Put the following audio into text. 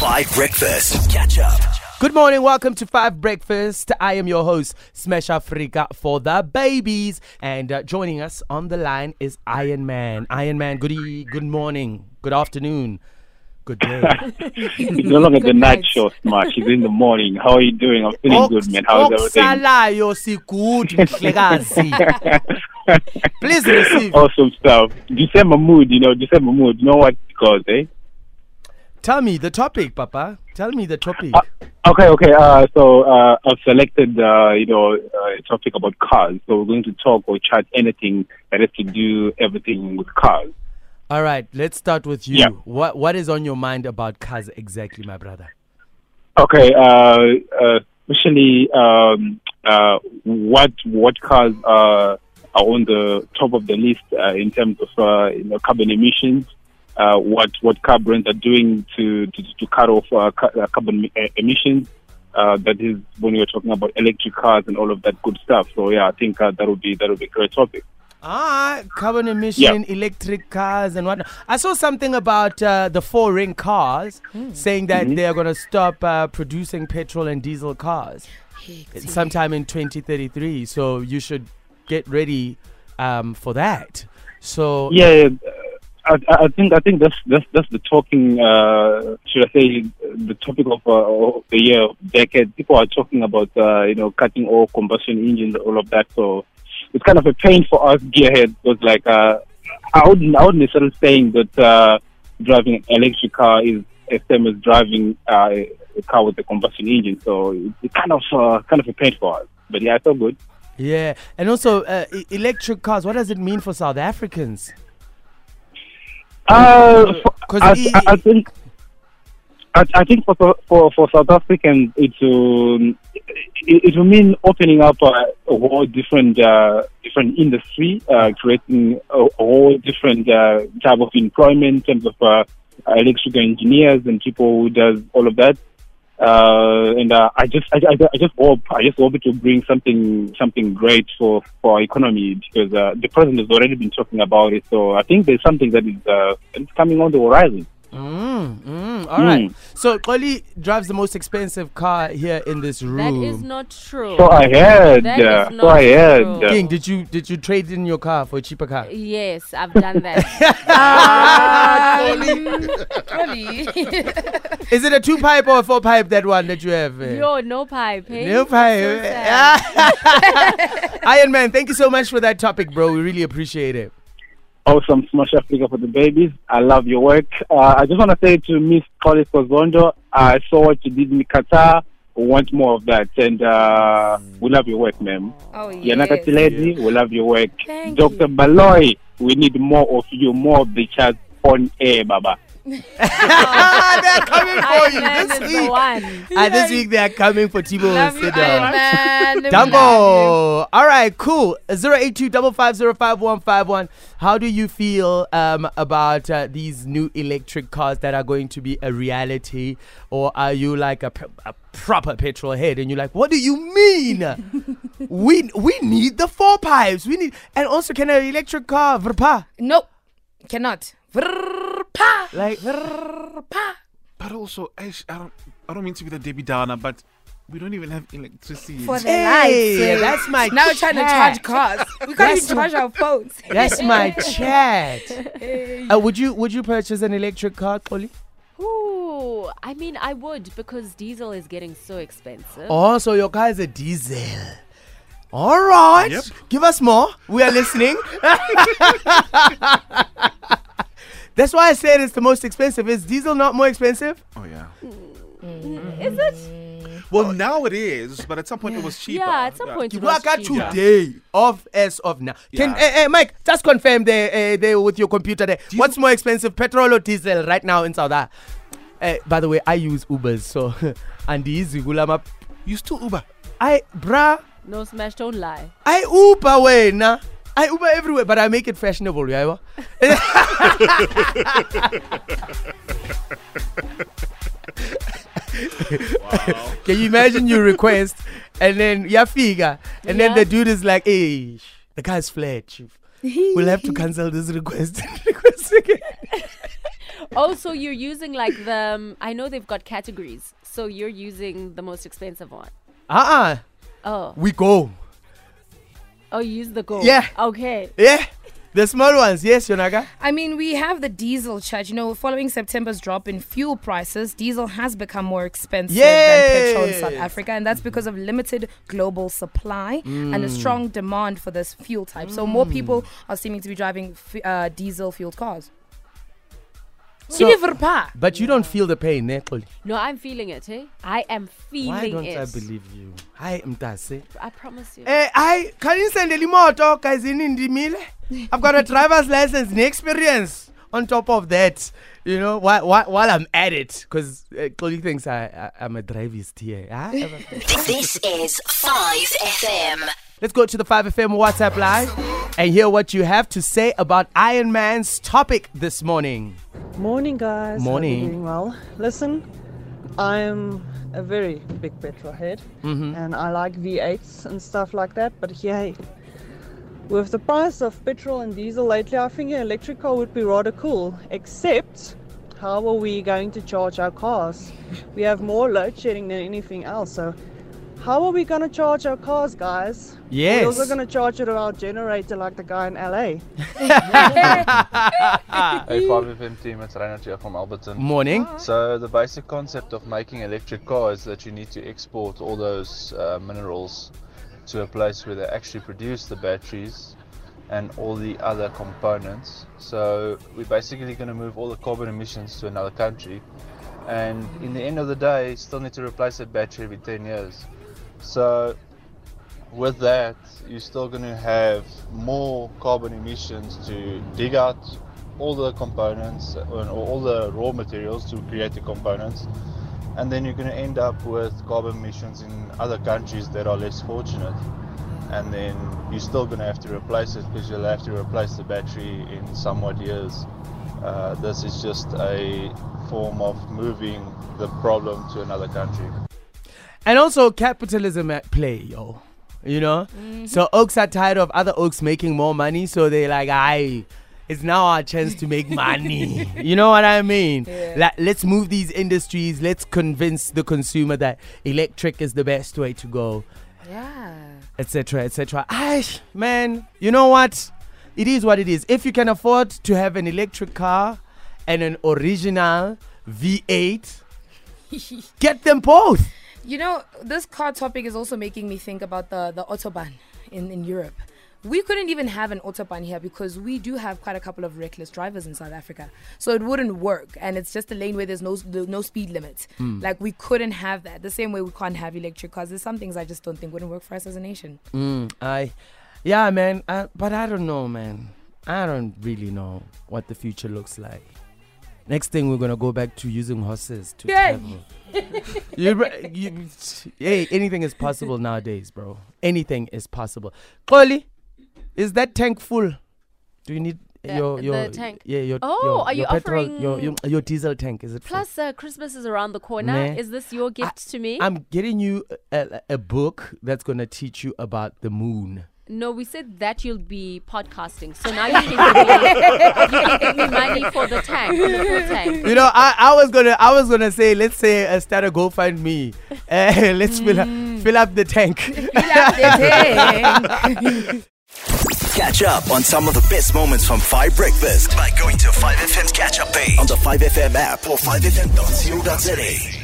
Five Breakfast. Catch up. Good morning, welcome to Five Breakfast. I am your host, Smash Africa for the babies. And uh, joining us on the line is Iron Man. Iron Man, good, e- good morning, good afternoon, good day. It's no longer the night show, Smash. It's in the morning. How are you doing? I'm feeling good, man. How's everything? Okusalayo sikude, mhlekazi. Please receive. Awesome stuff. December mood, you know, December mood. You know what it goes, eh? Tell me the topic, Papa. Tell me the topic. Okay, okay. Uh, so uh, I've selected, uh, you know, uh, a topic about cars. So we're going to talk or chat anything that has to do everything with cars. All right, let's start with you. Yeah. What What is on your mind about cars exactly, my brother? Okay. Uh, uh, especially um, uh, what what cars are, are on the top of the list uh, in terms of uh, you know carbon emissions. Uh, what what car brands are doing to to, to cut off uh, uh, carbon e- emissions. Uh, that is when you're talking about electric cars and all of that good stuff. So yeah, I think uh, that would be that would be a great topic. Ah, carbon emission, electric cars, and whatnot. I saw something about uh, the four ring cars saying that Mm-hmm. they are going to stop uh, producing petrol and diesel cars sometime in 2033. So you should get ready um, for that. So Yeah, yeah, I, I think I think that's that's that's the talking. Uh, should I say the topic of, uh, of the year, decade? People are talking about uh, you know cutting all combustion engines, all of that. So it's kind of a pain for us gearheads. Because like uh, I wouldn't I wouldn't necessarily saying that uh, driving an electric car is the same as driving uh, a car with a combustion engine. So it's, it's kind of uh, kind of a pain for us. But yeah, it's all good. yeah, and also uh, electric cars. What does it mean for South Africans? Uh, for- I, he- I, I think I, I think for for for South Africans, it um, it, it will mean opening up a, a whole different uh, different industry, uh, creating a, a whole different uh, type of employment in terms of uh, electrical engineers and people who does all of that. Uh, and uh, I just, I, I, I just hope, I just hope it will bring something, something great for for our economy because uh, the president has already been talking about it. So I think there's something that is, uh, coming on the horizon. Mm, mm, all right. Mm. So Oli drives the most expensive car here in this room. That is not true. So I heard, That uh, is so I not heard. true. uh, King, did you did you trade in your car for a cheaper car? yes, I've done that. um, Is it a two pipe or a four pipe? That one that you have? eh? Yo, no pipe. Hey? No pipe. So. Iron Man, thank you so much for that topic, bro. We really appreciate it. Awesome Smash Africa for the babies. I love your work. Uh, I just want to say to Miss Collis Kozondo, I saw what you did in Qatar. We want more of that. And uh, we love your work, ma'am. Oh, yes. Yanaka Lady, we love your work. Thank Dr. Baloy, we need more of you, more of the chat on air, Baba. Ah, they're coming for you this week. one. Ah, this week they are coming for Tibo Love you, Sida. Iron Man. We love Dango. All right, cool. 082 How do you feel um, about uh, these new electric cars that are going to be a reality? Or are you like a proper petrol head and you're like, what do you mean? we we need the four pipes. We need, and also, can an electric car, vrpa, Nope, cannot. Like. But also, Ash, I don't, I don't mean to be the Debbie Downer, but we don't even have electricity. For the Hey, lights. that's my Now we're trying to charge cars. We can't That's even charge our phones. That's my chat. Uh, would you would you purchase an electric car, Oli? Ooh, I mean, I would because diesel is getting so expensive. Oh, so your car is a diesel. All right. Yep. Give us more. We are listening. That's why I said it's the most expensive. Is diesel not more expensive? Oh yeah. Is it? Well, now it is, but at some point it was cheaper. Yeah, at some point You it was work out cheaper. today off as of now. Can Yeah. eh, eh, Mike just confirm there, uh, there with your computer there. What's more expensive, petrol or diesel right now in South Africa? Uh, by the way, I use Ubers, so and easy gulama. You still Uber? I bruh, No, Smash, don't lie. I Uber wena. I Uber everywhere, but I make it fashionable, yeah. Can you imagine your request and then your figure, and then the dude is like, hey, sh- the guy's flat, chief. We'll have to cancel this request and request again. Oh, so you're using like the. Um, I know they've got categories. So you're using the most expensive one. Uh-uh. Oh, We go. oh, you use the gold. Yeah. Okay. Yeah. The small ones. Yes, Yonaga. I mean, we have the diesel charge. You know, following September's drop in fuel prices, diesel has become more expensive than petrol in South Africa, and that's because of limited global supply and Mm. a strong demand for this fuel type. So more people are seeming to be driving f- uh, diesel-fueled cars. So- Silverpa. But you don't feel the pain, eh? Xoli? No, I'm feeling it, eh? I am feeling it. Why don't it. I believe you? Hi, Mtase. I promise you. Eh, I can you send moto guys in Indimile? I've got a driver's license and experience on top of that. You know, while, while, while I'm at it, because uh, Chloe thinks I, I, I'm a drivist here. This is 5FM. Let's go to the 5FM WhatsApp line and hear what you have to say about Iron Man's topic this morning. Morning, guys. Morning. doing well. Listen, I'm a very big petrol head, Mm-hmm. and I like V8s and stuff like that. But yeah, with the price of petrol and diesel lately, I think an electric car would be rather cool. Except, how are we going to charge our cars? We have more load shedding than anything else. So, how are we going to charge our cars, guys? Yes. We're also going to charge it to our generator like the guy in LA. Hey 5FM team, it's Reinhard here from Alberton. Morning. So the basic concept of making electric cars is that you need to export all those uh, minerals to a place where they actually produce the batteries and all the other components. So we're basically going to move all the carbon emissions to another country and in the end of the day still need to replace that battery every 10 years. So with that, you're still going to have more carbon emissions to dig out all the components or all the raw materials to create the components, and then you're going to end up with carbon emissions in other countries that are less fortunate. And then you're still going to have to replace it because you'll have to replace the battery in somewhat years. Uh, this is just a form of moving the problem to another country. And also capitalism at play, yo. You know? Mm-hmm. So oaks are tired of other oaks making more money, so they're like, I it's now our chance to make money. you know what I mean? Like, let's move these industries, let's convince the consumer that electric is the best way to go, Yeah. etc. etc. Ay, man, you know what? It is what it is. If you can afford to have an electric car and an original V8, get them both. You know, this car topic is also making me think about the, the Autobahn in, in Europe. We couldn't even have an Autobahn here because we do have quite a couple of reckless drivers in South Africa. So it wouldn't work. And it's just a lane where there's no, no speed limit. Like, we couldn't have that. The same way we can't have electric cars. There's some things I just don't think wouldn't work for us as a nation. Mm, I, yeah, man. Uh, but I don't know, man. I don't really know what the future looks like. Next thing, we're gonna go back to using horses to Yay. travel. you, you, hey, anything is possible nowadays, bro. Anything is possible. Koli, is that tank full? Do you need The- your your the tank. Yeah, your Oh, your, are you your petrol, offering- your your diesel tank? Is it full? Plus, uh, Christmas is around the corner. Nah. Is this your gift to me? I'm getting you a, a, a book that's gonna teach you about the moon. No, we said that you'll be podcasting. So now you can, give me, you can give me money for the tank, for the full tank. You know, I, I was gonna I was gonna say let's say uh, start a GoFundMe. Uh, let's fill up fill up the tank. Catch up on some of the best moments from 5 Breakfast by going to 5FM's catch up page on the 5FM app or 5FM.co.za.